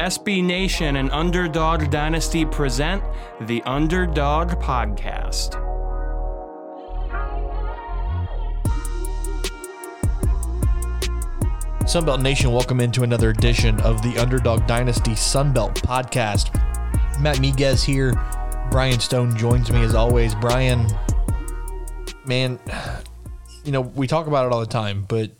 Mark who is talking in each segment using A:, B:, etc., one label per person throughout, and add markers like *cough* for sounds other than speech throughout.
A: SB Nation and Underdog Dynasty present the Underdog Podcast.
B: Sunbelt Nation, welcome into another edition of the Underdog Dynasty Sunbelt Podcast. Matt Miguez here. Brian Stone joins me as always. Brian, man, *sighs* you know, we talk about it all the time, but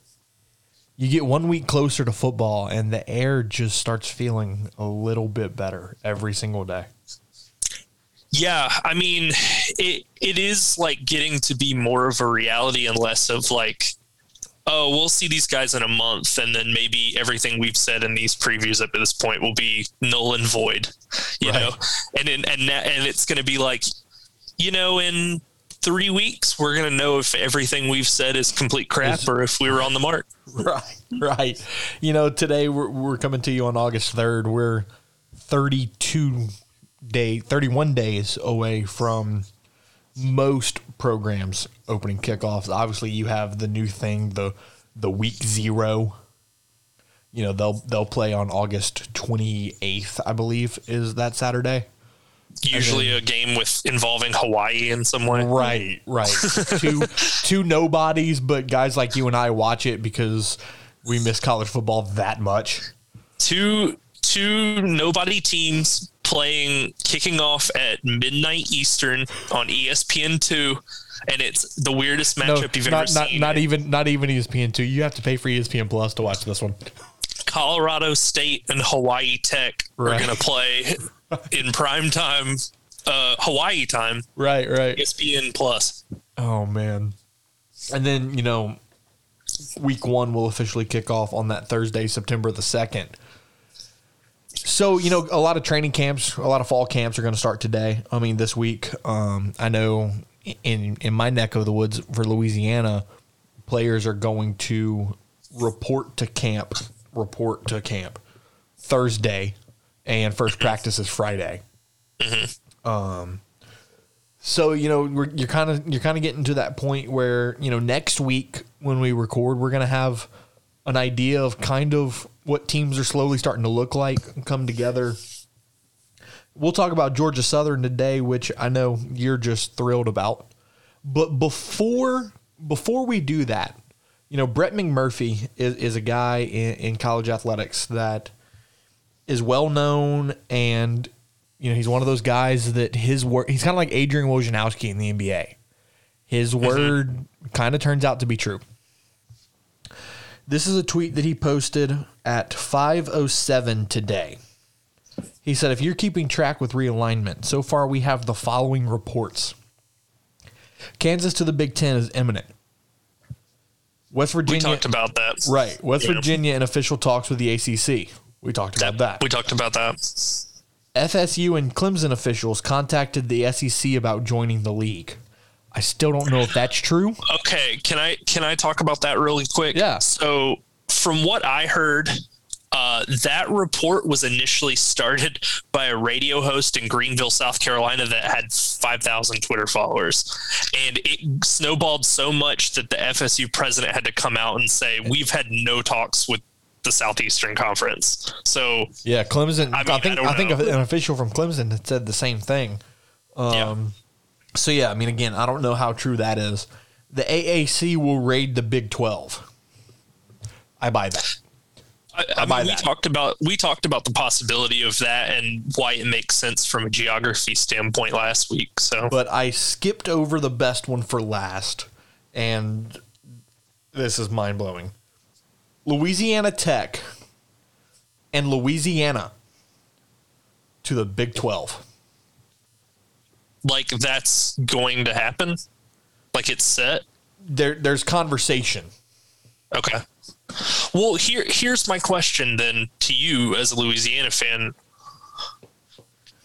B: you get one week closer to football and the air just starts feeling a little bit better every single day.
C: Yeah, I mean, it it is like getting to be more of a reality and less of like, oh, we'll see these guys in a month, and then maybe everything we've said in these previews up to this point will be null and void, you
B: Right.
C: know, and in, and and it's going to be like, you know, in three weeks we're going to know if everything we've said is complete crap or if we were on the mark.
B: Right, right. You know, today we're, we're coming to you on August 3rd. We're 32 day, 31 days away from most programs opening kickoffs. Obviously, you have the new thing, the the week zero. You know, they'll they'll play on August 28th, I believe, is that Saturday.
C: Usually a game with involving Hawaii in some way.
B: Right, right. *laughs* two two nobodies, but guys like you and I watch it because we miss college football that much.
C: two two nobody teams playing kicking off at midnight Eastern on ESPN two, and it's the weirdest matchup you've
B: not,
C: ever
B: not,
C: seen.
B: Not even not even ESPN two. You have to pay for ESPN Plus to watch this one.
C: Colorado State and Hawaii Tech
B: Right.
C: are going to play *laughs* in prime time, uh, Hawaii time,
B: Right, right.
C: ESPN Plus.
B: Oh man. And then you know, week one will officially kick off on that Thursday, September the second. So you know, a lot of training camps, a lot of fall camps are going to start today. I mean, this week. Um, I know in in my neck of the woods for Louisiana, players are going to report to camp, report to camp Thursday, and first practice is Friday. Um, so you know we're, you're kind of you're kind of getting to that point where you know next week when we record, we're gonna have an idea of kind of what teams are slowly starting to look like come together. We'll talk about Georgia Southern today, which I know you're just thrilled about. But before before we do that, you know, Brett McMurphy is, is a guy in, in college athletics that is well known and you know, he's one of those guys that his word he's kind of like Adrian Wojnarowski in the NBA. His word kind of turns out to be true. This is a tweet that he posted at 507 today. He said, if you're keeping track with realignment, so far we have the following reports. Kansas to the Big Ten is imminent. West
C: We
B: Virginia.
C: talked about that.
B: Right. West
C: Yeah.
B: Virginia in official talks with the ACC. We talked about that.
C: We talked about that.
B: FSU and Clemson officials contacted the SEC about joining the league. I still don't know if that's true.
C: Okay, can I can I talk about that really quick?
B: Yeah.
C: So from what I heard, uh, that report was initially started by a radio host in Greenville, South Carolina, that had five thousand Twitter followers, and it snowballed so much that the FSU president had to come out and say, "We've had no talks with the Southeastern Conference." So
B: Yeah, Clemson. I,
C: I mean, I
B: think
C: don't
B: I, think
C: know.
B: an official from Clemson had said the same thing.
C: yeah.
B: Um, So yeah, I mean, again, I don't know how true that is. The AAC will raid the Big Twelve. I buy that.
C: I, I
B: buy
C: mean, we
B: that.
C: talked about we talked about the possibility of that and why it makes sense from a geography standpoint last week. So
B: But I skipped over the best one for last, and this is mind blowing. Louisiana Tech and Louisiana to the Big 12.
C: like that's going to happen? Like it's set?
B: There, there's conversation.
C: Okay. Well, here here's my question then to you as a Louisiana fan.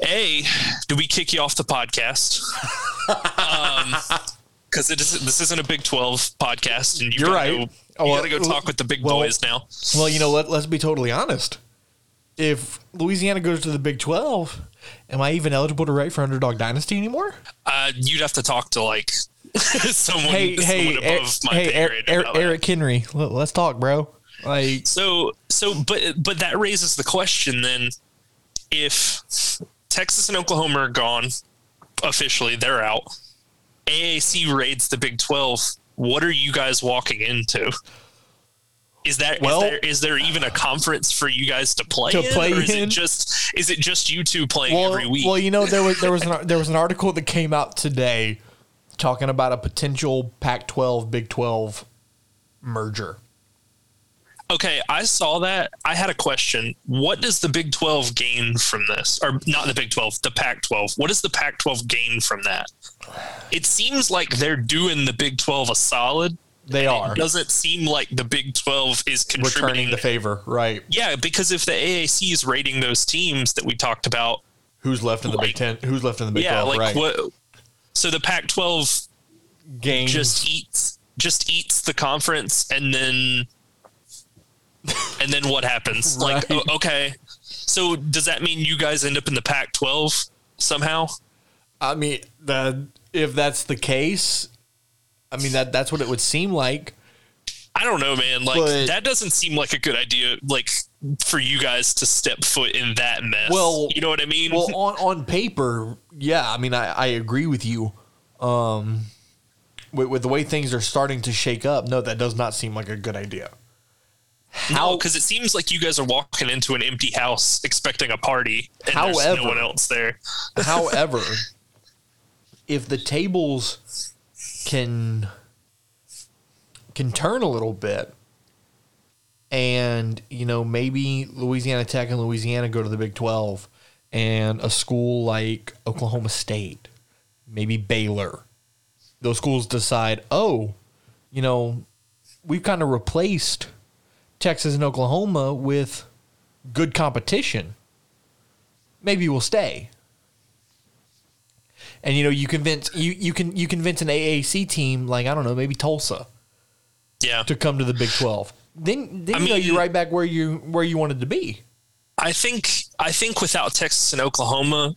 C: A, do we kick you off the podcast? *laughs* um, because it is this isn't a Big Twelve podcast, and you
B: You're
C: gotta
B: right.
C: Go,
B: Oh,
C: you gotta go talk with the big
B: well-
C: boys now.
B: Well, you know, let, let's be totally honest. If Louisiana goes to the Big 12, am I even eligible to write for Underdog Dynasty anymore?
C: Uh, you'd have to talk to like *laughs* someone,
B: Hey, hey,
C: someone
B: Er-
C: above my
B: hey, Er- Er- Eric Henry, let, let's talk, bro. Like,
C: So so but but that raises the question then if Texas and Oklahoma are gone officially, they're out. AAC raids the Big 12. What are you guys walking into? Is that
B: Well-
C: is there is there even a conference for you guys to play
B: To
C: in,
B: play
C: or is
B: in?
C: it just is it just you two playing
B: well,
C: every week?
B: well, you know, there was there was an, *laughs* there was an article that came out today talking about a potential Pac-12 Big 12 merger.
C: Okay, I saw that. I had a question. What does the Big 12 gain from this? Or not the Big 12, the Pac 12. What does the Pac 12 gain from that? It seems like they're doing the Big 12 a solid.
B: They are
C: It doesn't seem like the Big 12 is contributing.
B: returning the favor, right?
C: yeah, because if the AAC is rating those teams that we talked about,
B: Who's left in the
C: Like-
B: Big 10? Who's left in the Big
C: yeah,
B: 12,
C: like
B: right?
C: what? So the Pac 12
B: Games
C: just eats just eats the conference and then *laughs* and then what happens *laughs* like
B: Right.
C: o- okay so does that mean you guys end up in the pac 12 somehow
B: I mean, the if that's the case, I mean that that's what it would seem like.
C: i don't know man like
B: But-
C: that doesn't seem like a good idea like for you guys to step foot in that mess
B: Well-
C: you know what i mean
B: Well, on *laughs* on paper, yeah, I mean, I, I agree with you. Um, with, with the way things are starting to shake up, no, that does not seem like a good idea.
C: No because it seems like you guys are walking into an empty house expecting a party and there's
B: However-
C: no one else there. *laughs* *laughs*
B: However, if the tables can can turn a little bit, and you know maybe Louisiana Tech and Louisiana go to the Big Twelve, and a school like Oklahoma State, maybe Baylor, those schools decide, oh, you know, we've kind of replaced Texas and Oklahoma with good competition. Maybe we'll stay and you know you convince you you can you convince an AAC team like I don't know maybe Tulsa
C: yeah
B: to come to the Big Twelve. Then then
C: I
B: you know you're right back where you where you wanted to be.
C: I think I think without Texas and Oklahoma,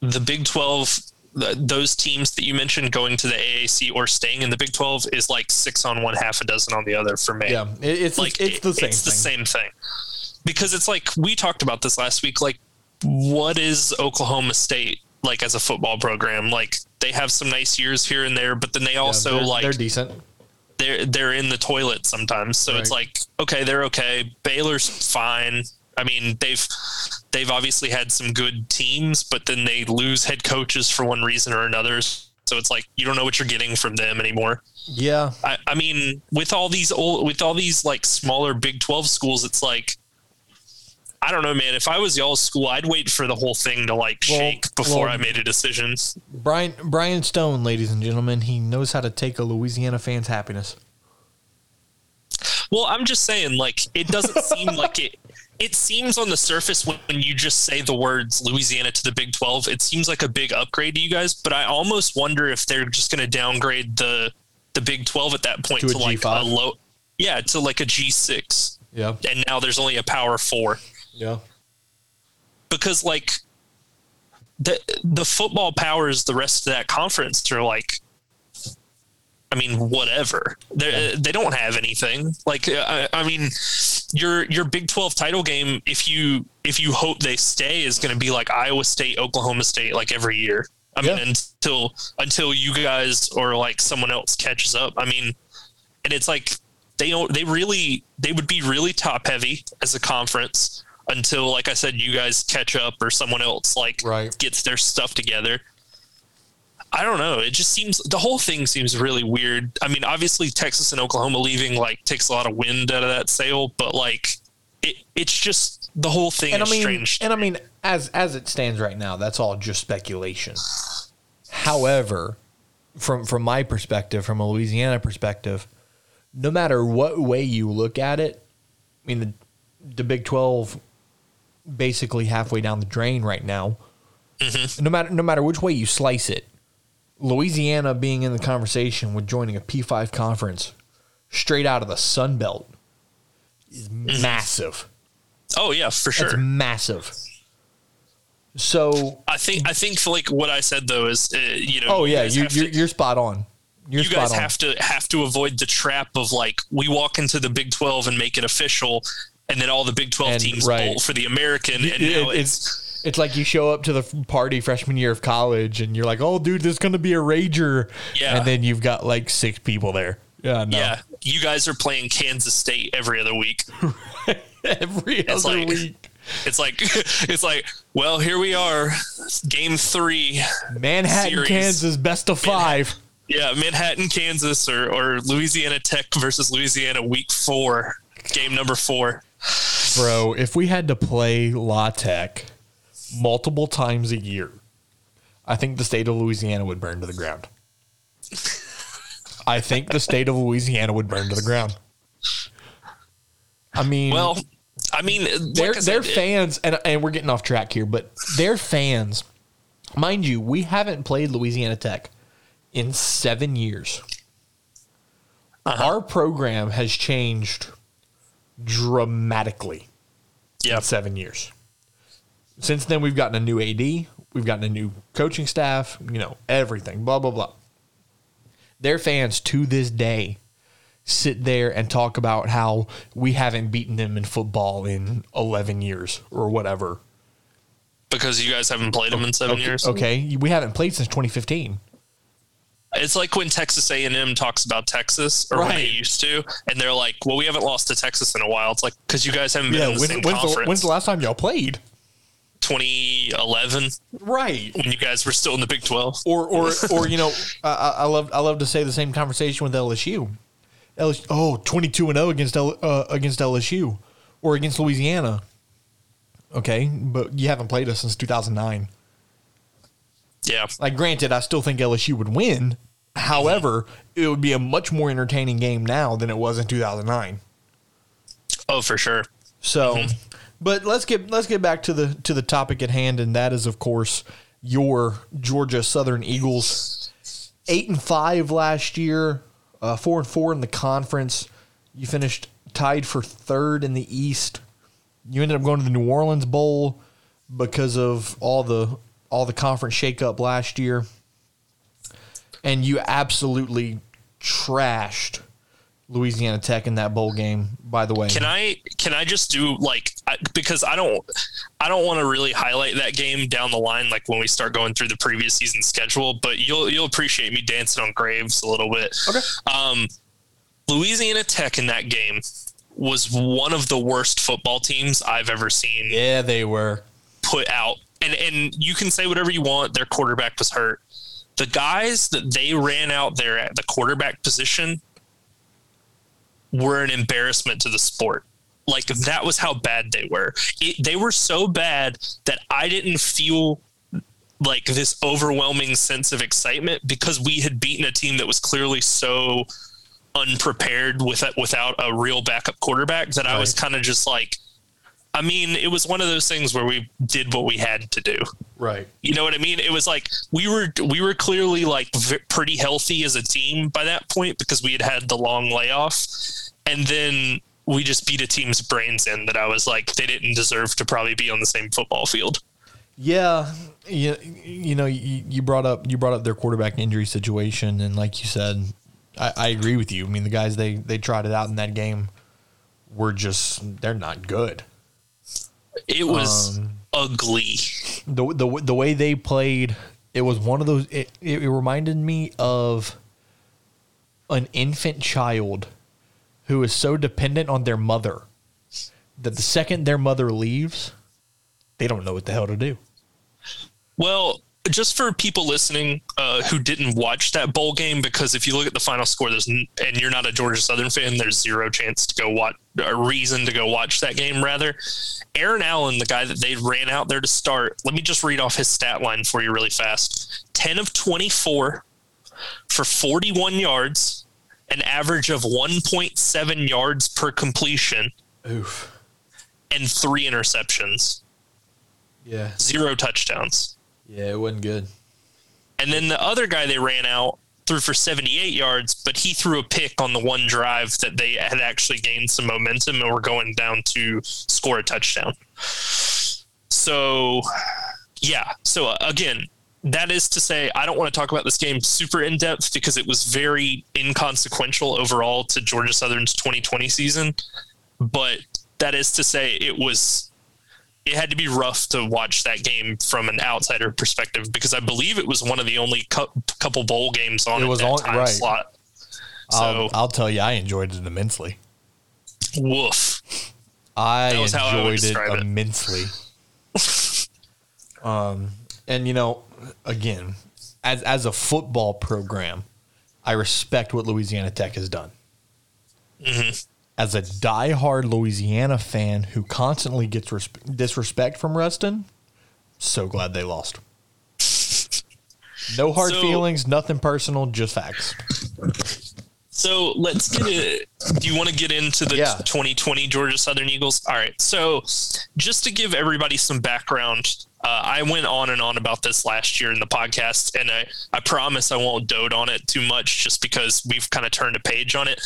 C: the Big Twelve, th those teams that you mentioned going to the AAC or staying in the Big Twelve is like six on one, half a dozen on the other for me.
B: Yeah, it's
C: like
B: it's the same
C: It's the
B: thing.
C: same thing because it's like we talked about this last week. Like, what is Oklahoma State like as a football program? Like, they have some nice years here and there, but then they
B: Yeah,
C: also
B: they're,
C: like
B: they're decent.
C: they're they're in the toilet sometimes. So it's like, okay, they're okay. Baylor's fine. I mean, they've they've obviously had some good teams, but then they lose head coaches for one reason or another. So it's like you don't know what you're getting from them anymore.
B: Yeah,
C: I, I mean, with all these old, with all these like smaller Big Twelve schools, it's like. I don't know, man. If I was y'all's school, I'd wait for the whole thing to like
B: Well-
C: shake before
B: well-
C: I made a decision.
B: Brian Brian Stone, ladies and gentlemen, he knows how to take a Louisiana fan's happiness.
C: Well, I'm just saying, like, it doesn't seem *laughs* like it. It seems on the surface when, you just say the words Louisiana to the Big 12, it seems like a big upgrade to you guys. But I almost wonder if they're just going to downgrade the the Big 12 at that point
B: To
C: to, like
B: G5?
C: a low, yeah, to like a G6.
B: Yeah,
C: And now there's only a Power Four
B: yeah,
C: because like the the football powers, the rest of that conference, they're like. I mean, whatever. They they don't have anything. Like, I, I mean, your your Big Twelve title game, if you if you hope they stay, is going to be like Iowa State, Oklahoma State, like every year. I mean, until until you guys or like someone else catches up. I mean, and it's like they don't they really they would be really top heavy as a conference until like I said, you guys catch up or someone else like
B: Right.
C: gets their stuff together. I don't know. It just seems the whole thing seems really weird. I mean, obviously Texas and Oklahoma leaving like takes a lot of wind out of that sail, but like it, it's just the whole thing
B: and I
C: is
B: mean,
C: strange.
B: and I mean, as as it stands right now, that's all just speculation. However, from from my perspective, from a Louisiana perspective, no matter what way you look at it, I mean, the the Big Twelve basically halfway down the drain right now. Mm-hmm. No matter no matter which way you slice it, Louisiana being in the conversation with joining a P five conference straight out of the Sun Belt is massive.
C: Oh yeah, for
B: That's
C: sure.
B: massive. So,
C: I think I think like what I said though is uh, you know
B: oh yeah, you,
C: to-
B: you're, you're spot on. You're
C: you guys
B: on.
C: have to have to avoid the trap of like we walk into the Big Twelve and make it official, and then all the Big Twelve
B: And-
C: teams
B: right.
C: for the American, and
B: It-
C: now
B: it-
C: it's,
B: it's like you show up to the party freshman year of college and you're like, oh, dude, there's going to be a rager.
C: Yeah.
B: And then you've got like six people there. Yeah, no.
C: yeah. You guys are playing Kansas State every other week. *laughs*
B: Every
C: It's
B: other
C: like-
B: week.
C: It's like *laughs* it's like well here we are, game three.
B: Manhattan,
C: series.
B: Kansas, best of five.
C: Yeah, Manhattan, Kansas, or or Louisiana Tech versus Louisiana, week four, game number four.
B: Bro, if we had to play La Tech multiple times a year, I think the state of Louisiana would burn to the ground. I think the state of Louisiana would burn to the ground. I mean,
C: Well, I mean, like
B: their
C: I
B: their fans and and we're getting off track here, but their fans, mind you, we haven't played Louisiana Tech in seven years.
C: Uh-huh.
B: Our program has changed dramatically
C: yeah,
B: in seven years. Since then, we've gotten a new AD, we've gotten a new coaching staff, you know, everything, blah blah blah. Their fans to this day sit there and talk about how we haven't beaten them in football in 11 years or whatever.
C: because you guys haven't played them in seven
B: okay,
C: years.
B: Okay, we haven't played since 2015.
C: It's like when Texas A&M talks about Texas, or when they used to, and they're like, "Well, we haven't lost to Texas in a while." It's like because you guys haven't been in the
B: when,
C: same
B: when's, the,
C: conference.
B: when's the last time y'all played?
C: 2011
B: Right.
C: when you guys were still in the Big 12.
B: or or *laughs* or you know I, I love I love to say the same conversation with LSU. LSU oh 22 and 0 against L, uh, against LSU or against Louisiana. Okay, but you haven't played us since 2009.
C: Yeah,
B: Like granted, I still think LSU would win. However, it would be a much more entertaining game now than it was in 2009.
C: oh for sure.
B: So, but let's get let's get back to the to the topic at hand, and that is of course your Georgia Southern Eagles, eight and five last year, uh, four and four in the conference. You finished tied for third in the East. You ended up going to the New Orleans Bowl because of all the all the conference shakeup last year, and you absolutely trashed Louisiana Tech in that bowl game. By the way,
C: Can I can I just do like I, because I don't I don't want to really highlight that game down the line like when we start going through the previous season schedule, but you'll you'll appreciate me dancing on graves a little bit.
B: Okay.
C: Um, Louisiana Tech in that game was one of the worst football teams I've ever seen
B: Yeah, they were.
C: put out. And and you can say whatever you want. Their quarterback was hurt. The guys that they ran out there at the quarterback position were an embarrassment to the sport. Like that was how bad they were. It, they were so bad that I didn't feel like this overwhelming sense of excitement because we had beaten a team that was clearly so unprepared with without a real backup quarterback that I was kind of just like I mean, it was one of those things where we did what we had to do.
B: Right.
C: You know what I mean? It was like we were we were clearly like v- pretty healthy as a team by that point because we had had the long layoff, and then we just beat a team's brains in that I was like they didn't deserve to probably be on the same football field.
B: Yeah, you, you know, you, you brought up you brought up their quarterback injury situation, and like you said, I, I agree with you. I mean, the guys they they tried it out in that game were just they're not good.
C: It was
B: Um,
C: ugly.
B: the the the way they played, it was one of those. It, it reminded me of an infant child who is so dependent on their mother that the second their mother leaves, they don't know what the hell to do.
C: Well, just for people listening uh, who didn't watch that bowl game, because if you look at the final score, there's n- and you're not a Georgia Southern fan, there's zero chance to go watch, a reason to go watch that game. Rather, Aaron Allen, the guy that they ran out there to start, let me just read off his stat line for you really fast: ten of twenty-four for forty-one yards, an average of one point seven yards per completion,
B: Oof.
C: and three interceptions,
B: Yeah.
C: zero touchdowns.
B: Yeah, it wasn't good.
C: And then the other guy they ran out threw for 78 yards, but he threw a pick on the one drive that they had actually gained some momentum and were going down to score a touchdown. So, yeah. So, again, that is to say, I don't want to talk about this game super in depth because it was very inconsequential overall to Georgia Southern's 2020 season. But that is to say, it was it had to be rough to watch that game from an outsider perspective because I believe it was one of the only cu- couple bowl games on
B: It was
C: that
B: on-
C: time
B: right.
C: slot. So
B: I'll, I'll tell you, I enjoyed it immensely.
C: woof.
B: I
C: That was how I
B: enjoyed it
C: describe it.
B: immensely. *laughs* um, and you know, again, as as a football program, I respect what Louisiana Tech has done.
C: Mm-hmm.
B: As a diehard Louisiana fan who constantly gets resp- disrespect from Ruston, so glad they lost. No hard
C: So-
B: feelings, nothing personal, just facts.
C: So let's get it. Do you want to get into the
B: Yeah.
C: 2020 Georgia Southern Eagles? All right. So just to give everybody some background, uh, I went on and on about this last year in the podcast, and I, I promise I won't dote on it too much just because we've kind of turned a page on it.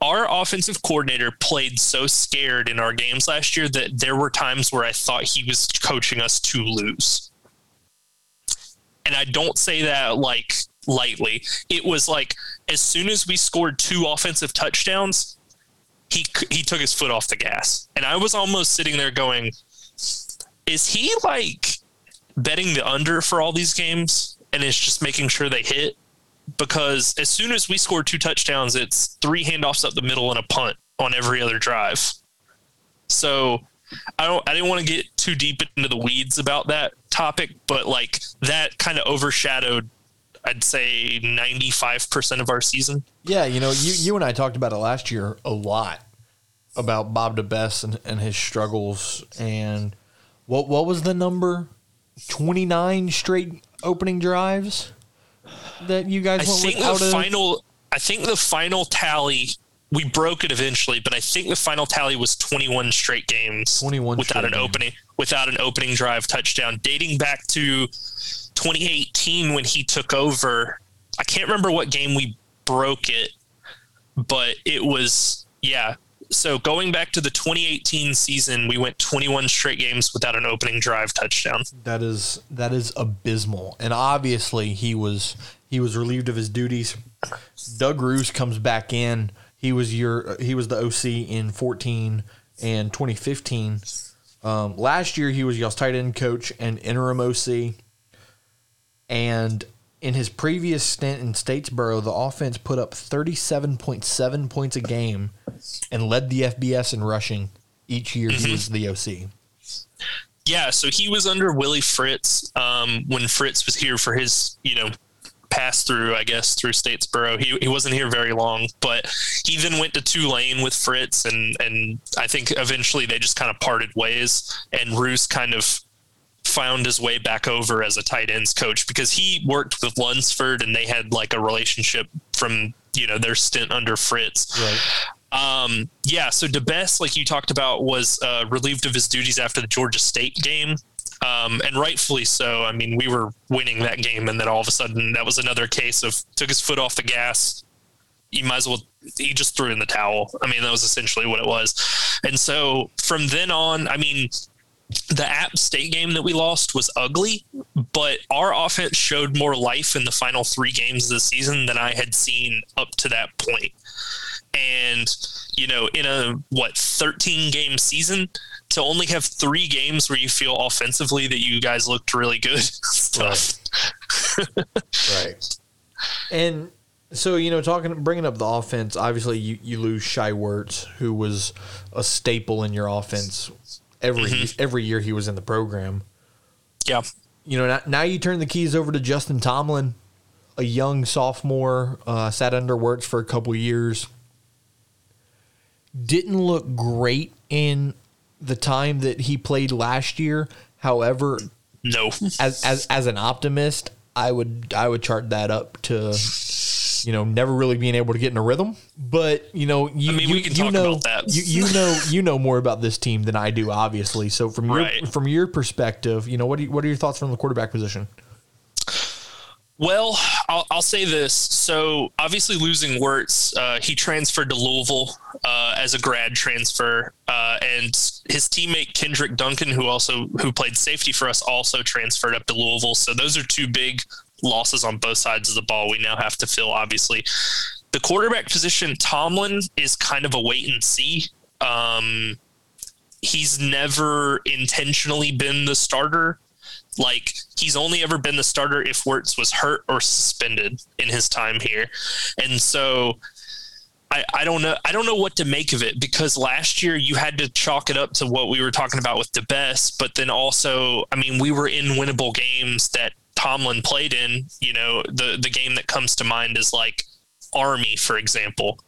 C: Our offensive coordinator played so scared in our games last year that there were times where I thought he was coaching us to lose. And I don't say that like lightly. It was like as soon as we scored two offensive touchdowns, he he took his foot off the gas, and I was almost sitting there going, "Is he like betting the under for all these games, and is just making sure they hit?" Because as soon as we score two touchdowns, it's three handoffs up the middle and a punt on every other drive. So I don't I didn't want to get too deep into the weeds about that topic, but like that kind of overshadowed I'd say 95% of our season.
B: Yeah, you know, you you and I talked about it last year a lot about Bob DeBesse and, and his struggles and what what was the number? Twenty nine straight opening drives that you guys
C: I
B: went
C: think
B: without
C: the
B: a
C: final I think the final tally we broke it eventually, but I think the final tally was 21 straight games
B: 21
C: without
B: straight
C: an
B: games.
C: opening without an opening drive touchdown dating back to 2018 when he took over. I can't remember what game we broke it, but it was yeah. So going back to the 2018 season, we went 21 straight games without an opening drive touchdown.
B: that is that is abysmal. And obviously he was he was relieved of his duties. Doug Ruse comes back in. He was your he was the OC in 14 and 2015. Um, last year he was y'all's tight end coach and interim OC. And in his previous stint in Statesboro, the offense put up 37.7 points a game and led the FBS in rushing each year he was the OC.
C: Yeah, so he was under Willie Fritz um, when Fritz was here for his, you know, pass through, I guess, through Statesboro. He, he wasn't here very long, but he then went to Tulane with Fritz, and and I think eventually they just kind of parted ways, and Ruse kind of found his way back over as a tight ends coach because he worked with Lunsford, and they had like a relationship from you know their stint under Fritz.
B: Right.
C: Um, yeah, so DeBesse, like you talked about, was uh, relieved of his duties after the Georgia State game. Um, and rightfully so. I mean, we were winning that game, and then all of a sudden, that was another case of took his foot off the gas. You might as well. He just threw in the towel. I mean, that was essentially what it was. And so from then on, I mean, the App State game that we lost was ugly, but our offense showed more life in the final three games of the season than I had seen up to that point. And, you know, in a what, 13 game season, to only have three games where you feel offensively that you guys looked really good. *laughs* it's tough.
B: Right. And so you know, talking, bringing up the offense. Obviously, you, you lose Shai Werts, who was a staple in your offense every every year he was in the program.
C: Yeah.
B: You know, now, now you turn the keys over to Justin Tomlin, a young sophomore, uh, sat under Werts for a couple years. Didn't look great in the time that he played last year. However,
C: No.
B: as as as an optimist, I would I would chart that up to you know, never really being able to get in a rhythm. But you know, you,
C: I mean,
B: you,
C: we can
B: you
C: talk
B: know,
C: about that.
B: You, you know, you know more about this team than I do, obviously. So from your
C: Right.
B: from your perspective, you know, what you, what are your thoughts from the quarterback position?
C: Well, I'll, I'll say this. So obviously losing Werts, uh, he transferred to Louisville uh, as a grad transfer, uh, and his teammate Kenderick Duncan, who also who played safety for us, also transferred up to Louisville. So those are two big losses on both sides of the ball. We now have to fill. Obviously, the quarterback position, Tomlin is kind of a wait and see. Um, he's never intentionally been the starter. Like he's only ever been the starter if Werts was hurt or suspended in his time here, and so I, I don't know I don't know what to make of it because last year you had to chalk it up to what we were talking about with the best, but then also I mean we were in winnable games that Tomlin played in. You know the the game that comes to mind is like Army, for example.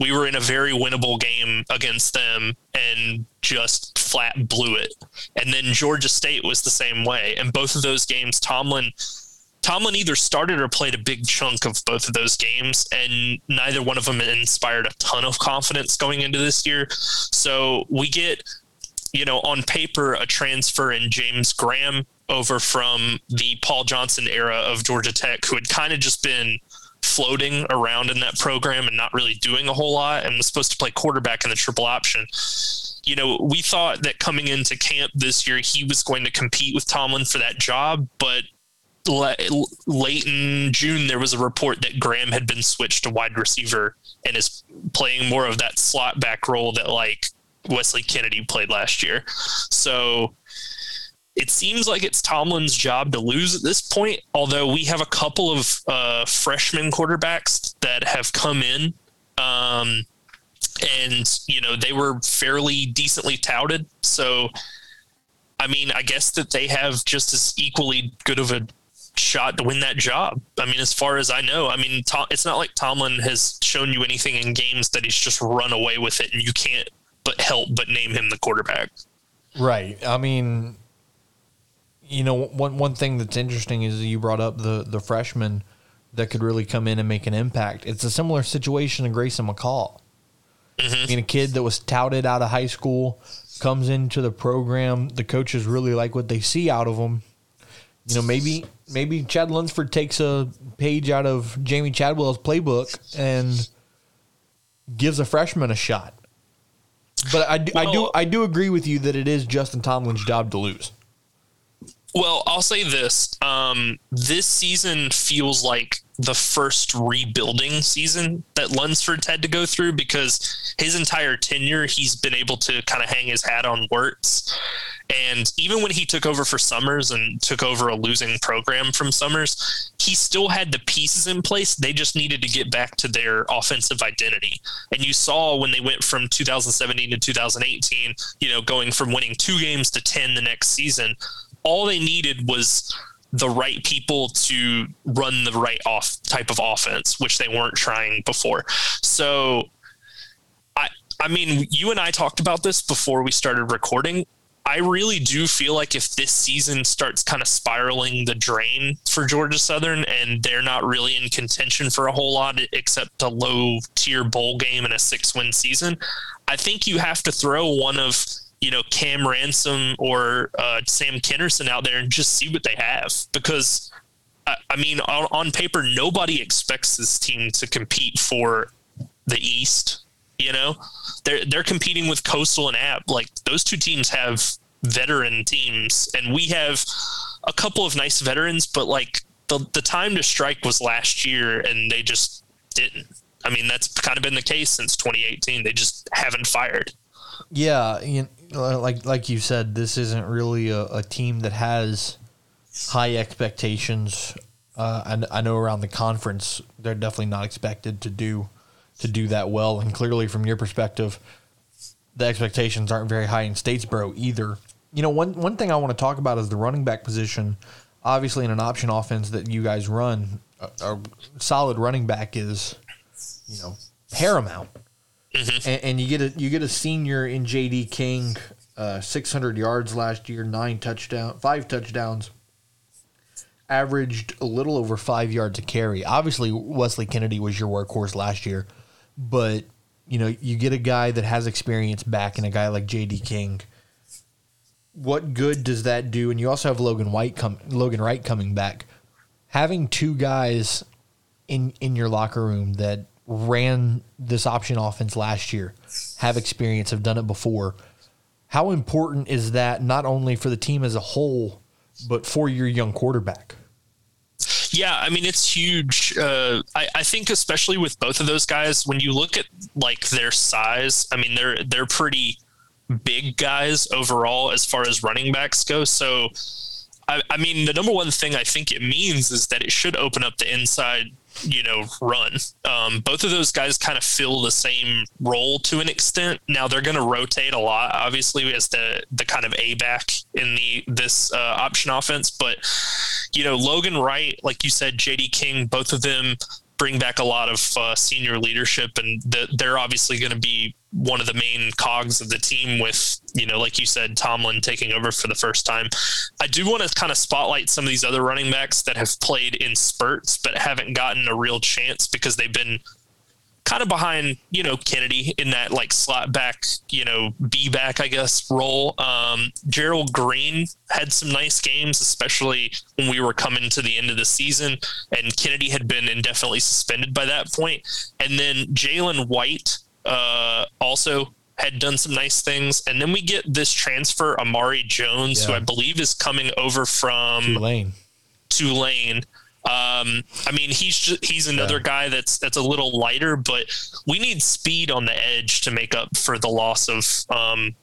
C: We were in a very winnable game against them and just flat blew it. And then Georgia State was the same way. And both of those games, Tomlin Tomlin either started or played a big chunk of both of those games, and neither one of them inspired a ton of confidence going into this year. So we get, you know, on paper, a transfer in James Graham over from the Paul Johnson era of Georgia Tech, who had kind of just been floating around in that program and not really doing a whole lot and was supposed to play quarterback in the triple option. You know, we thought that coming into camp this year, he was going to compete with Tomlin for that job, but late in June, there was a report that Graham had been switched to wide receiver and is playing more of that slot back role that like Wesley Kennedy played last year. So it seems like it's Tomlin's job to lose at this point, although we have a couple of uh, freshman quarterbacks that have come in. Um, and, you know, they were fairly decently touted. So, I mean, I guess that they have just as equally good of a shot to win that job. I mean, as far as I know, I mean, Tom, it's not like Tomlin has shown you anything in games that he's just run away with it and you can't but help but name him the quarterback.
B: Right. I mean, you know, one one thing that's interesting is you brought up the the freshman that could really come in and make an impact. It's a similar situation to Grayson McCall. Mm-hmm. I mean, a kid that was touted out of high school comes into the program. The coaches really like what they see out of him. You know, maybe maybe Chad Lunsford takes a page out of Jamey Chadwell's playbook and gives a freshman a shot. But I do, I do I do agree with you that it is Justin Tomlin's job to lose.
C: Well, I'll say this. Um, this season feels like the first rebuilding season that Lunsford's had to go through because his entire tenure, he's been able to kind of hang his hat on Werts. And even when he took over for Summers and took over a losing program from Summers, he still had the pieces in place. They just needed to get back to their offensive identity. And you saw when they went from 2017 to 2018, you know, going from winning two games to 10 the next season, all they needed was the right people to run the right off type of offense, which they weren't trying before. So I I mean, you and I talked about this before we started recording. I really do feel like if this season starts kind of spiraling the drain for Georgia Southern and they're not really in contention for a whole lot except a low tier bowl game and a six win season, I think you have to throw one of you know Cam Ransom or uh, Sam Kennerson out there and just see what they have because I, I mean on, on paper nobody expects this team to compete for the East. You know, they're they're competing with Coastal and App. Like those two teams have veteran teams, and we have a couple of nice veterans. But like the the time to strike was last year, and they just didn't. I mean, that's kind of been the case since 2018. They just haven't fired.
B: Yeah, like like you said, this isn't really a, a team that has high expectations. Uh, I, I know around the conference, they're definitely not expected to do to do that well. And clearly, from your perspective, the expectations aren't very high in Statesboro either. You know, one one thing I want to talk about is the running back position. Obviously, in an option offense that you guys run, a, a solid running back is, you know, paramount and, and you get a you get a senior in JD King, uh, 600 yards last year, nine touchdown, five touchdowns. averaged a little over five yards a carry. Obviously, Wesley Kennedy was your workhorse last year, but you know you get a guy that has experience back and a guy like J.D. King. What good does that do? And you also have Logan White come, Logan Wright coming back. Having two guys in in your locker room that ran this option offense last year, have experience, have done it before. How important is that not only for the team as a whole, but for your young quarterback?
C: Yeah, I mean it's huge. Uh, I, I think especially with both of those guys, when you look at like their size, I mean they're they're pretty big guys overall as far as running backs go. So, I, I mean the number one thing I think it means is that it should open up the inside you know, run. Um, both of those guys kind of fill the same role to an extent. Now they're going to rotate a lot, obviously, as the the kind of a back in the this uh, option offense. But you know, Logan Wright, like you said, J.D. King, both of them bring back a lot of uh, senior leadership, and the, they're obviously going to be one of the main cogs of the team with, you know, like you said, Tomlin taking over for the first time. I do want to kind of spotlight some of these other running backs that have played in spurts but haven't gotten a real chance because they've been kind of behind, you know, Kennedy in that like slot back, you know, B back, I guess, role. Um, Gerald Green had some nice games, especially when we were coming to the end of the season, and Kennedy had been indefinitely suspended by that point. And then Jalen White uh, also had done some nice things. And then we get this transfer, Amari Jones, yeah. who I believe is coming over from
B: Tulane.
C: Tulane. Um, I mean, he's just, he's another yeah. guy that's that's a little lighter, but we need speed on the edge to make up for the loss of um,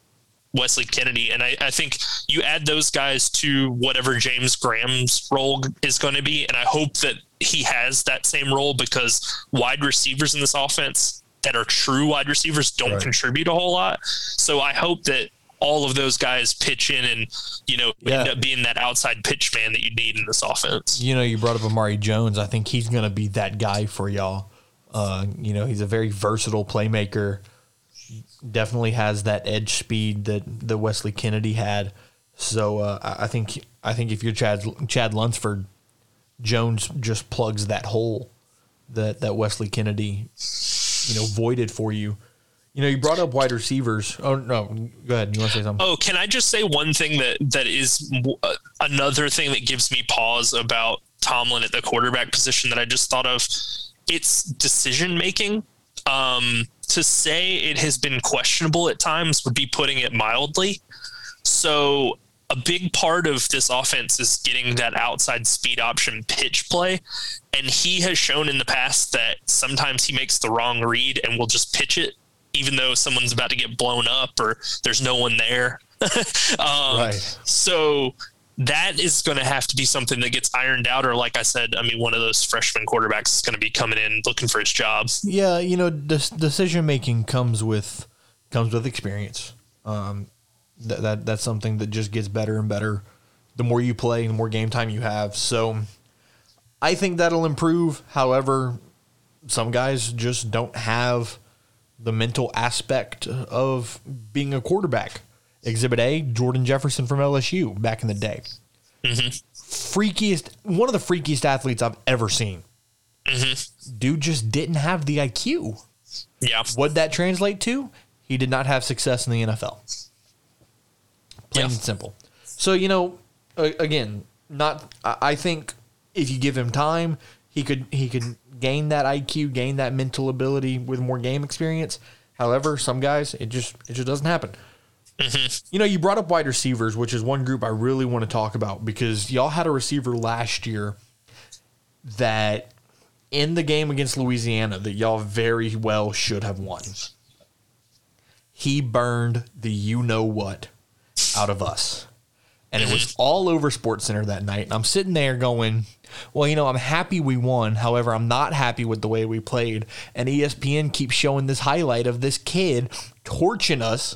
C: Wesley Kennedy. And I, I, think you add those guys to whatever James Graham's role is going to be, and I hope that he has that same role because wide receivers in this offense that are true wide receivers don't right. contribute a whole lot. So I hope that all of those guys pitch in and you know yeah. end up being that outside pitch man that you need in this offense.
B: You know, you brought up Amari Jones. I think he's going to be that guy for y'all. Uh, you know, he's a very versatile playmaker. Definitely has that edge speed that the Wesley Kennedy had. So uh, I think I think if you're Chad Chad Lunsford, Jones just plugs that hole that that Wesley Kennedy, you know, voided for you. You know, you brought up wide receivers. Oh no, go ahead. You want to say something?
C: Oh, can I just say one thing that that is uh, another thing that gives me pause about Tomlin at the quarterback position that I just thought of? It's decision making. Um, to say it has been questionable at times would be putting it mildly. So a big part of this offense is getting that outside speed option pitch play. And he has shown in the past that sometimes he makes the wrong read and will just pitch it even though someone's about to get blown up or there's no one there. *laughs* um, right. So that is going to have to be something that gets ironed out. Or, like I said, I mean, one of those freshman quarterbacks is going to be coming in looking for his job.
B: Yeah, you know, decision making comes with comes with experience. Um, that, that that's something that just gets better and better the more you play, and the more game time you have. So, I think that'll improve. However, some guys just don't have the mental aspect of being a quarterback. Exhibit A, Jordan Jefferson from LSU back in the day. Mm-hmm. Freakiest, one of the freakiest athletes I've ever seen. Mm-hmm. Dude just didn't have the IQ.
C: Yeah.
B: What'd that translate to? He did not have success in the NFL. Plain yeah. and simple. So, you know, again, not, I think if you give him time, he could, he could gain that IQ, gain that mental ability with more game experience. However, some guys it just it just doesn't happen. Mm-hmm. You know, you brought up wide receivers, which is one group I really want to talk about because y'all had a receiver last year that in the game against Louisiana that y'all very well should have won. He burned the you know what out of us. And it was mm-hmm. all over Sports Center that night. And I'm sitting there going, well, you know, I'm happy we won. However, I'm not happy with the way we played. And ESPN keeps showing this highlight of this kid torching us.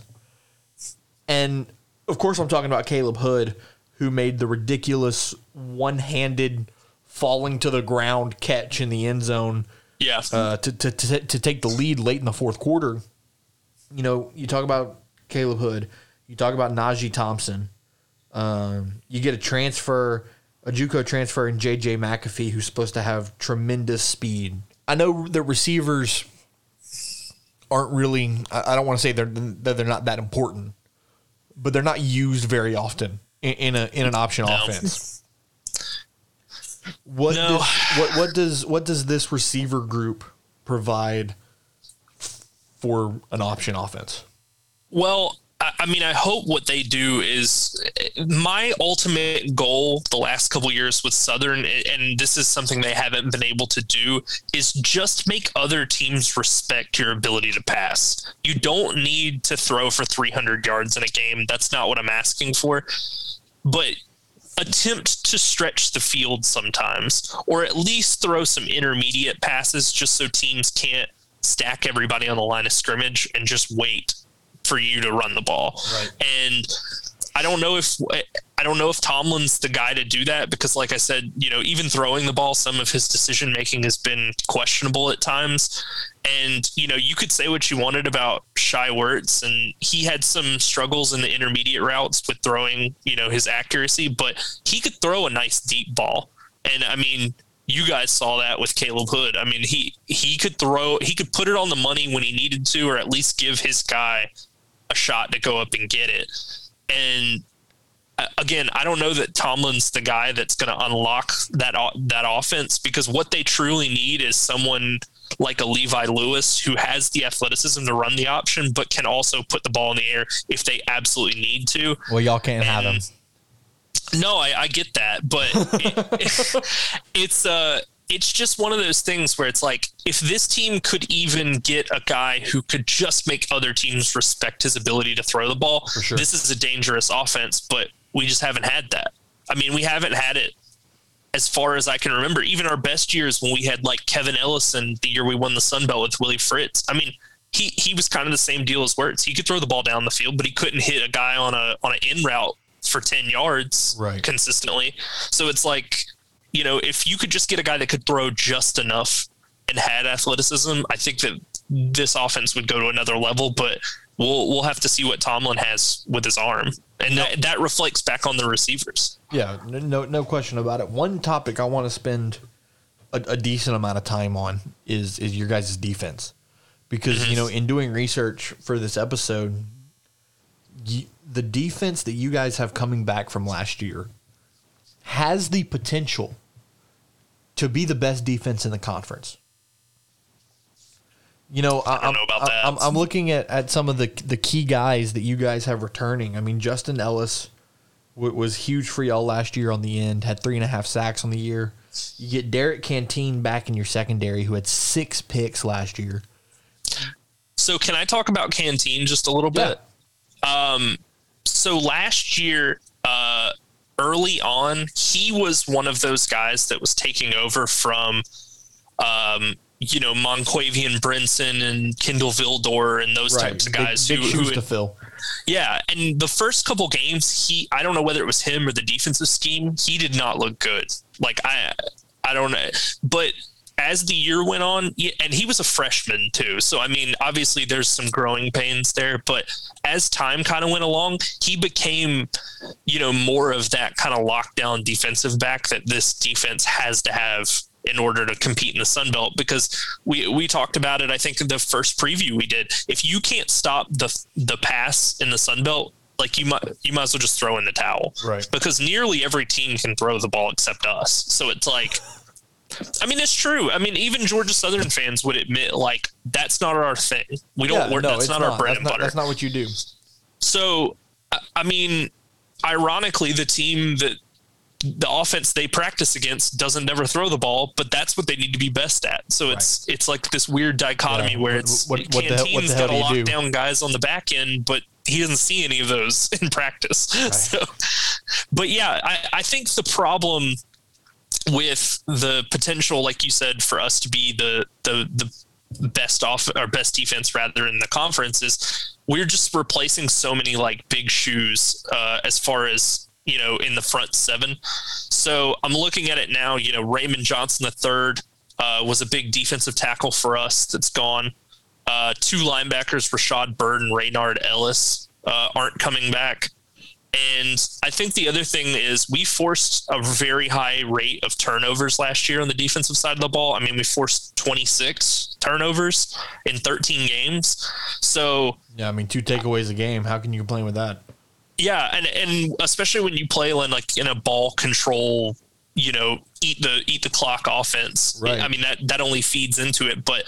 B: And of course, I'm talking about Khaleb Hood, who made the ridiculous one handed falling to the ground catch in the end zone.
C: Yeah.
B: Uh, to, to, to, to take the lead late in the fourth quarter. You know, you talk about Khaleb Hood, you talk about Najee Thompson. Um, you get a transfer a JUCO transfer in JJ McAfee, who's supposed to have tremendous speed. I know the receivers aren't really. I don't want to say they're that they're not that important, but they're not used very often in, in a in an option
C: No.
B: offense. *laughs* What
C: No.
B: does, what what does what does this receiver group provide for an option offense?
C: Well, I, mean, I hope what they do is my ultimate goal the last couple years with Southern, and this is something they haven't been able to do, is just make other teams respect your ability to pass. You don't need to throw for 300 yards in a game. That's not what I'm asking for. But attempt to stretch the field sometimes, or at least throw some intermediate passes just so teams can't stack everybody on the line of scrimmage and just wait for you to run the ball.
B: Right.
C: And I don't know if I don't know if Tomlin's the guy to do that because, like I said, you know, even throwing the ball, some of his decision making has been questionable at times. And you know, you could say what you wanted about Shai Werts, and he had some struggles in the intermediate routes with throwing, you know, his accuracy, but he could throw a nice deep ball. And I mean, you guys saw that with Khaleb Hood. I mean, he he could throw, he could put it on the money when he needed to, or at least give his guy a shot to go up and get it. And uh, again, I don't know that Tomlin's the guy that's going to unlock that that offense because what they truly need is someone like a Levi Lewis who has the athleticism to run the option, but can also put the ball in the air if they absolutely need to.
B: Well, y'all can't have him.
C: No, I, I get that, but it, *laughs* it's uh it's just one of those things where it's like if this team could even get a guy who could just make other teams respect his ability to throw the ball,
B: sure.
C: this is a dangerous offense. But we just haven't had that. I mean, we haven't had it as far as I can remember. Even our best years when we had like Kevin Ellison, the year we won the Sun Belt with Willie Fritz. I mean, he he was kind of the same deal as Werts. He could throw the ball down the field, but he couldn't hit a guy on a on an in route for ten yards
B: Right.
C: consistently. So it's like, you know, if you could just get a guy that could throw just enough and had athleticism, I think that this offense would go to another level. But we'll we'll have to see what Tomlin has with his arm, and that, that reflects back on the receivers.
B: Yeah, no, no question about it. One topic I want to spend a, a decent amount of time on is is your guys' defense, because you mhm. know in doing research for this episode, you, the defense that you guys have coming back from last year has the potential to be the best defense in the conference. You know, I,
C: don't know about
B: I'm,
C: that.
B: I'm, I'm looking at, at some of the the key guys that you guys have returning. I mean, Justin Ellis w- was huge for y'all last year on the end. Had three and a half sacks on the year. You get Derrick Canteen back in your secondary, who had six picks last year.
C: So can I talk about Canteen just a little bit? Um, so last year, uh, early on, he was one of those guys that was taking over from, um, you know, Monquavion Brinson and Kindle Vildor and those types of guys
B: big,
C: who,
B: shoes
C: who
B: to fill.
C: yeah, and the first couple games, he I don't know whether it was him or the defensive scheme, he did not look good. Like I I don't know, but as the year went on, and he was a freshman too. So I mean, obviously there's some growing pains there, but as time kind of went along, he became, you know, more of that kind of lockdown defensive back that this defense has to have in order to compete in the Sun Belt because we we talked about it I think in the first preview we did. If you can't stop the the pass in the Sun Belt, like you might you might as well just throw in the towel.
B: Right.
C: Because nearly every team can throw the ball except us. So it's like I mean, it's true. I mean, even Georgia Southern fans would admit, like, that's not our thing. We don't.
B: Yeah,
C: work,
B: no,
C: that's
B: it's
C: not, our bread
B: That's
C: and
B: not,
C: butter.
B: That's not what you do.
C: So, I- I mean, ironically, the team that the offense they practice against doesn't never throw the ball, but that's what they need to be best at. So it's it's like this weird dichotomy
B: Yeah.
C: where it's
B: what- what the hell- what
C: Canteen's got to lock
B: do?
C: down guys on the back end, but he doesn't see any of those *laughs* in practice. So, but yeah, I, I think the problem with the potential, like you said, for us to be the the the best off or best defense rather in the conference is we're just replacing so many like big shoes uh, as far as you know in the front seven. So I'm looking at it now. You know, Raymond Johnson the third uh, was a big defensive tackle for us that's gone. Uh, two linebackers, Rashad Bird and Raynard Ellis, uh, aren't coming back. And I think the other thing is we forced a very high rate of turnovers last year on the defensive side of the ball. I mean, we forced 26 turnovers in 13 games. So,
B: yeah, I mean, two takeaways a game. How can you complain with that?
C: Yeah, and and especially when you play in like in a ball control, you know, eat the eat the clock offense. Right. I mean that that only feeds into it, but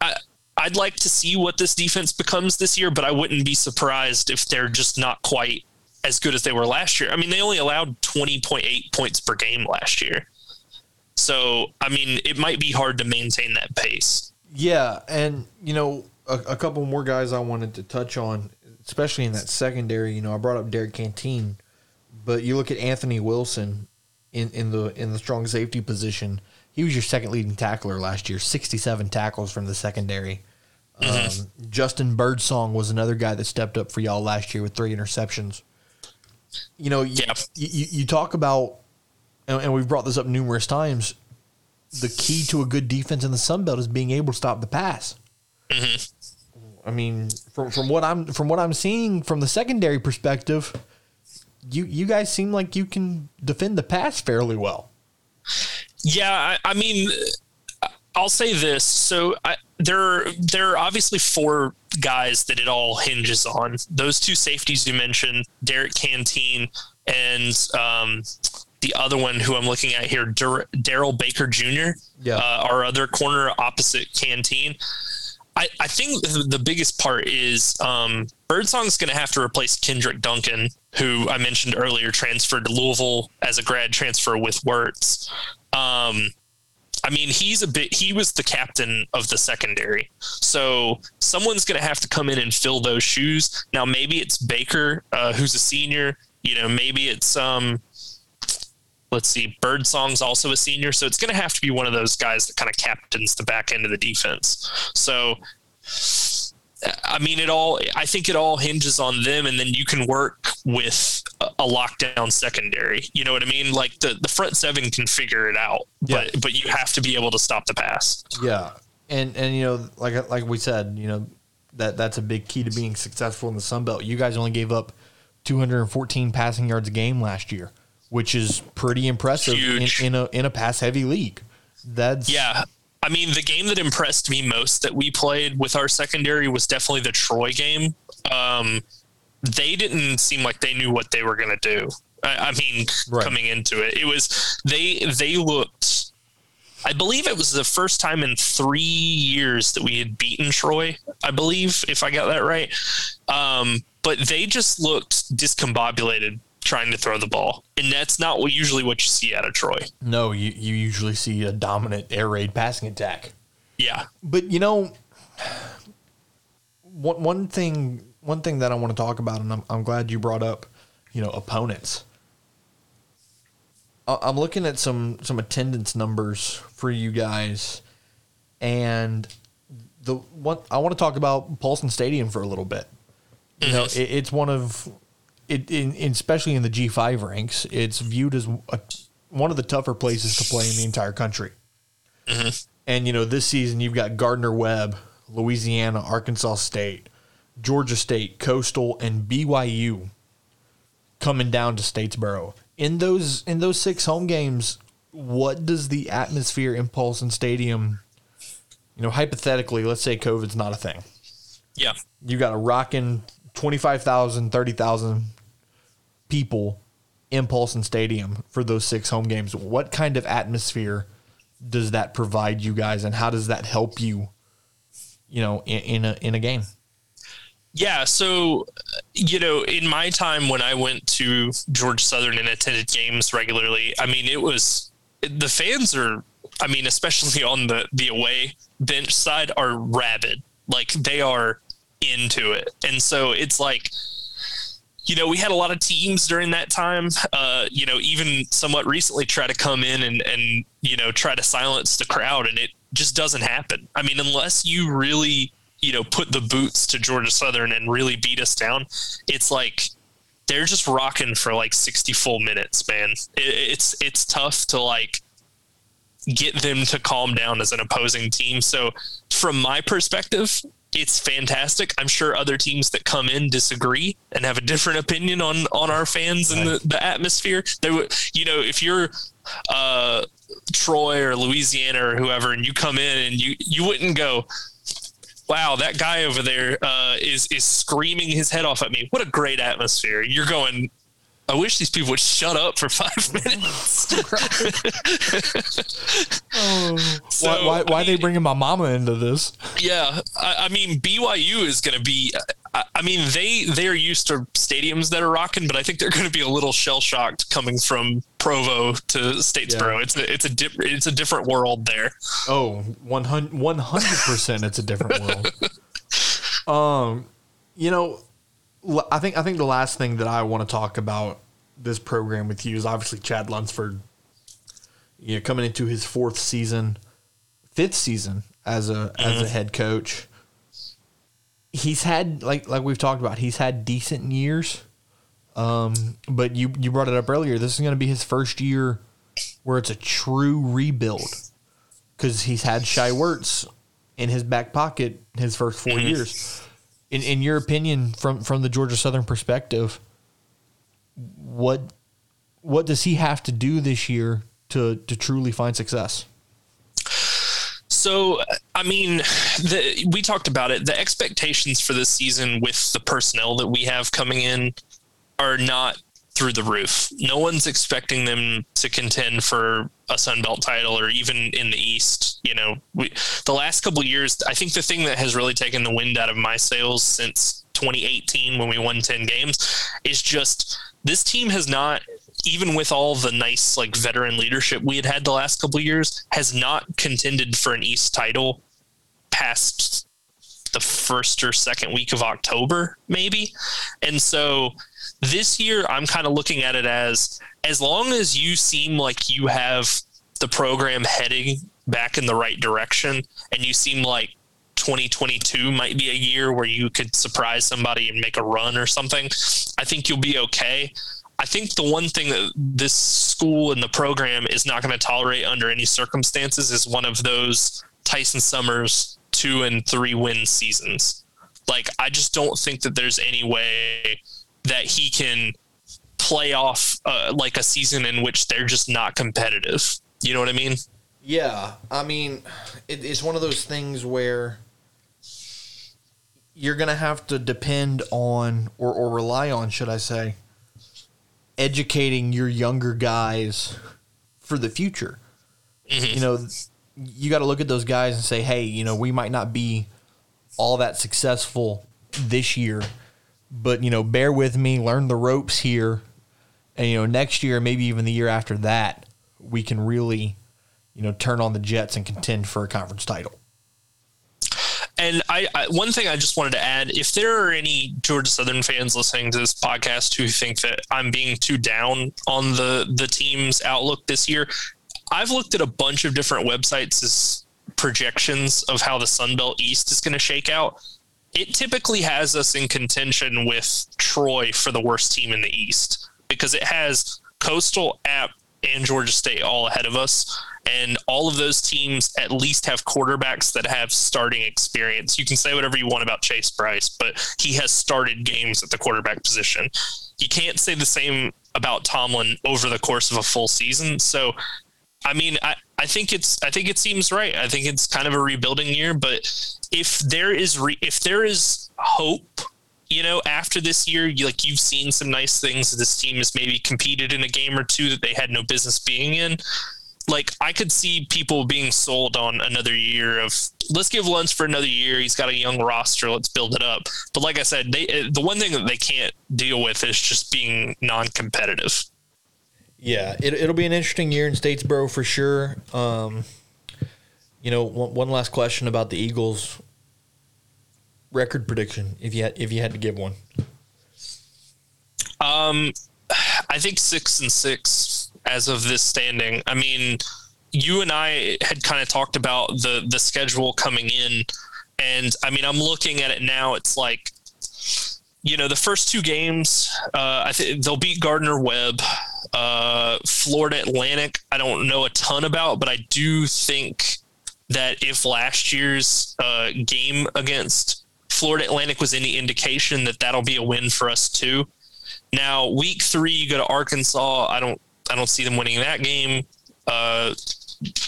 C: I I'd like to see what this defense becomes this year, but I wouldn't be surprised if they're just not quite as good as they were last year. I mean, they only allowed 20.8 points per game last year. So, I mean, it might be hard to maintain that pace.
B: Yeah. And, you know, a, a couple more guys I wanted to touch on, especially in that secondary. You know, I brought up Derrick Canteen, but you look at Anthony Wilson in, in the in the strong safety position. He was your second leading tackler last year, 67 tackles from the secondary. Mm-hmm. Um, Justin Birdsong was another guy that stepped up for y'all last year with three interceptions you know, you, you, you talk about, and, and we've brought this up numerous times. The key to a good defense in the Sun Belt is being able to stop the pass. Mm-hmm. I mean, from from what I'm from what I'm seeing from the secondary perspective, you you guys seem like you can defend the pass fairly well.
C: Yeah, I, I mean, I'll say this. So I, there, there are obviously four guys that it all hinges on. Those two safeties you mentioned, Derrick Canteen and um, the other one who I'm looking at here, Darrell Baker Jr., yeah. uh, our other corner opposite Canteen. I, I think the biggest part is um, Birdsong's going to have to replace Kenderick Duncan, who I mentioned earlier transferred to Louisville as a grad transfer with Werts. Um, I mean, he's a bit, he was the captain of the secondary. So someone's going to have to come in and fill those shoes. Now, maybe it's Baker, uh, who's a senior. You know, maybe it's, um, let's see, Birdsong's also a senior. So it's going to have to be one of those guys that kind of captains the back end of the defense. So, I mean, it all, I think it all hinges on them. And then you can work with a lockdown secondary. You know what I mean? Like the, the front seven can figure it out, yeah. but, but you have to be able to stop the pass.
B: Yeah. And, and, you know, like, like we said, you know, that that's a big key to being successful in the Sun Belt. You guys only gave up 214 passing yards a game last year, which is pretty impressive in, in, a, in a pass heavy league. That's
C: yeah. I mean, the game that impressed me most that we played with our secondary was definitely the Troy game. Um, they didn't seem like they knew what they were going to do. I, I mean, right. coming into it, it was they they looked. I believe it was the first time in three years that we had beaten Troy. I believe, if I got that right. Um, but they just looked discombobulated trying to throw the ball, and that's not what usually what you see out of Troy.
B: No, you you usually see a dominant air raid passing attack.
C: Yeah,
B: but you know, one one thing one thing that I want to talk about, and I'm I'm glad you brought up, you know, opponents. I'm looking at some some attendance numbers for you guys, and the one I want to talk about Paulson Stadium for a little bit. You know, mm-hmm. it, it's one of it, in, especially in the G5 ranks, it's viewed as a, one of the tougher places to play in the entire country. Mm-hmm. And, you know, this season you've got Gardner Webb, Louisiana, Arkansas State, Georgia State, Coastal, and BYU coming down to Statesboro. In those in those six home games, what does the atmosphere in Paulson Stadium, you know, hypothetically, let's say COVID's not a thing.
C: Yeah.
B: You got a rocking 25,000, 30,000 people in Paulson Stadium for those six home games. What kind of atmosphere does that provide you guys, and how does that help you, you know, in, in a in a game?
C: Yeah, so you know, in my time when I went to George Southern and attended games regularly, I mean, it was the fans are. I mean, especially on the the away bench side, are rabid. Like they are into it, and so it's like you know, we had a lot of teams during that time, uh, you know, even somewhat recently try to come in and, and, you know, try to silence the crowd and it just doesn't happen. I mean, unless you really, you know, put the boots to Georgia Southern and really beat us down, it's like they're just rocking for like 60 full minutes, man. It, it's, it's tough to like get them to calm down as an opposing team. So from my perspective, it's fantastic. I'm sure other teams that come in disagree and have a different opinion on on our fans and the, the atmosphere. They would, you know, if you're uh, Troy or Louisiana or whoever, and you come in and you you wouldn't go, wow, that guy over there uh, is is screaming his head off at me. What a great atmosphere! You're going. I wish these people would shut up for five *laughs* minutes.
B: oh, so, why why, why I mean, they bringing my mama into this?
C: Yeah, I, I mean BYU is going to be. I, I, mean they they are used to stadiums that are rocking, but I think they're going to be a little shell shocked coming from Provo to Statesboro. Yeah. It's a it's a di- it's a different world there.
B: Oh, 100 percent, it's a different world. *laughs* um, you know, I think I think the last thing that I want to talk about this program with you is obviously Chad Lunsford. You know, coming into his fourth season, fifth season as a as a mm-hmm. head coach. He's had like like we've talked about. He's had decent years, um, but you you brought it up earlier. This is going to be his first year where it's a true rebuild because he's had Shai Werts in his back pocket his first 4 mm-hmm. years in in your opinion, from from the Georgia Southern perspective, what what does he have to do this year to to truly find success?
C: So, I mean, the, we talked about it. The expectations for this season with the personnel that we have coming in are not through the roof. No one's expecting them to contend for a Sun Belt title or even in the East. You know, we, the last couple years, I think the thing that has really taken the wind out of my sails since 2018 when we won 10 games is just this team has not even with all the nice like veteran leadership we had had the last couple years has not contended for an east title past the first or second week of october maybe and so this year, I'm kind of looking at it as as long as you seem like you have the program heading back in the right direction and you seem like 2022 might be a year where you could surprise somebody and make a run or something, I think you'll be okay. I think the one thing that this school and the program is not going to tolerate under any circumstances is one of those Tyson Summers two and three win seasons. Like, I just don't think that there's any way that he can play off uh, like a season in which they're just not competitive. You know what I mean?
B: Yeah, I mean, it, it's one of those things where you're going to have to depend on or, or rely on, should I say, educating your younger guys for the future. Mm-hmm. You know, you got to look at those guys and say, hey, you know, we might not be all that successful this year but you know, bear with me, learn the ropes here, and you know, next year, maybe even the year after that, we can really, you know, turn on the Jets and contend for a conference title.
C: And I, I, one thing I just wanted to add, if there are any Georgia Southern fans listening to this podcast who think that I'm being too down on the the team's outlook this year, I've looked at a bunch of different websites as projections of how the Sun Belt East is going to shake out it typically has us in contention with Troy for the worst team in the East because it has Coastal, App, and Georgia State all ahead of us. And all of those teams at least have quarterbacks that have starting experience. You can say whatever you want about Chase Brice, but he has started games at the quarterback position. You can't say the same about Tomlin over the course of a full season. So, I mean, I, I think it's I think it seems right. I think it's kind of a rebuilding year, but if there is re- if there is hope, you know, after this year, you, like you've seen some nice things. This team has maybe competed in a game or two that they had no business being in. Like I could see people being sold on another year of let's give Lunsford another year. He's got a young roster. Let's build it up. But like I said, they the one thing that they can't deal with is just being non-competitive.
B: Yeah, it, it'll be an interesting year in Statesboro for sure. Um, you know, one, one last question about the Eagles record prediction, if you had, if you had to give one.
C: Um, I think six and six as of this standing. I mean, you and I had kind of talked about the the schedule coming in, and I mean, I'm looking at it now. It's like you know, the first two games, uh, I think they'll beat Gardner Webb. Uh, Florida Atlantic, I don't know a ton about, but I do think that if last year's uh, game against Florida Atlantic was any indication that that'll be a win for us too. Now, week three, you go to Arkansas. I don't, I don't see them winning that game.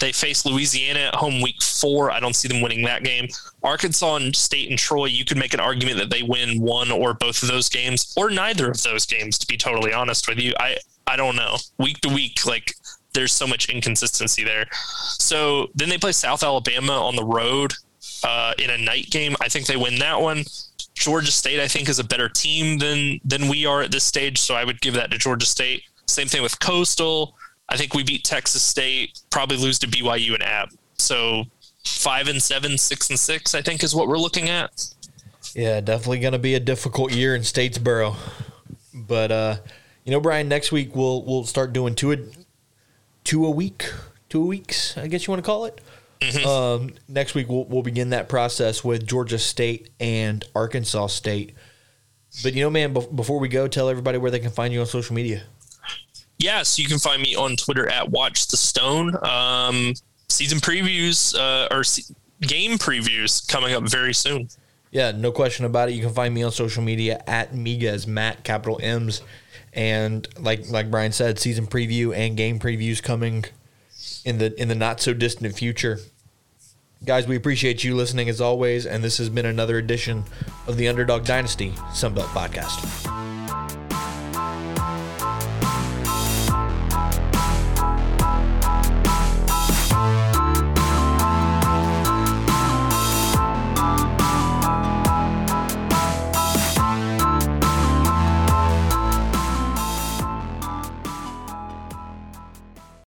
C: They face Louisiana at home week four. I don't see them winning that game. Arkansas and State and Troy, you could make an argument that they win one or both of those games, or neither of those games. To be totally honest with you, I I don't know. Week to week, like there's so much inconsistency there. So then they play South Alabama on the road uh, in a night game. I think they win that one. Georgia State, I think, is a better team than than we are at this stage, so I would give that to Georgia State. Same thing with Coastal. I think we beat Texas State, probably lose to BYU and App. So five and seven, six and six, I think is what we're looking at.
B: Yeah, definitely going to be a difficult year in Statesboro. But uh, you know, Brian, next week we'll we'll start doing two a two a week, two weeks, I guess you want to call it. Mm-hmm. Um, next week we'll we'll begin that process with Georgia State and Arkansas State. But you know, man, before we go, tell everybody where they can find you on social media.
C: Yes, you can find me on Twitter at Watch the Stone. Um, season previews uh, or se- game previews coming up very soon.
B: Yeah, no question about it. You can find me on social media at Miguez Matt capital M's, and like like Brian said, season preview and game previews coming in the in the not so distant future. Guys, we appreciate you listening as always, and this has been another edition of the Underdog Dynasty Sunbelt Podcast.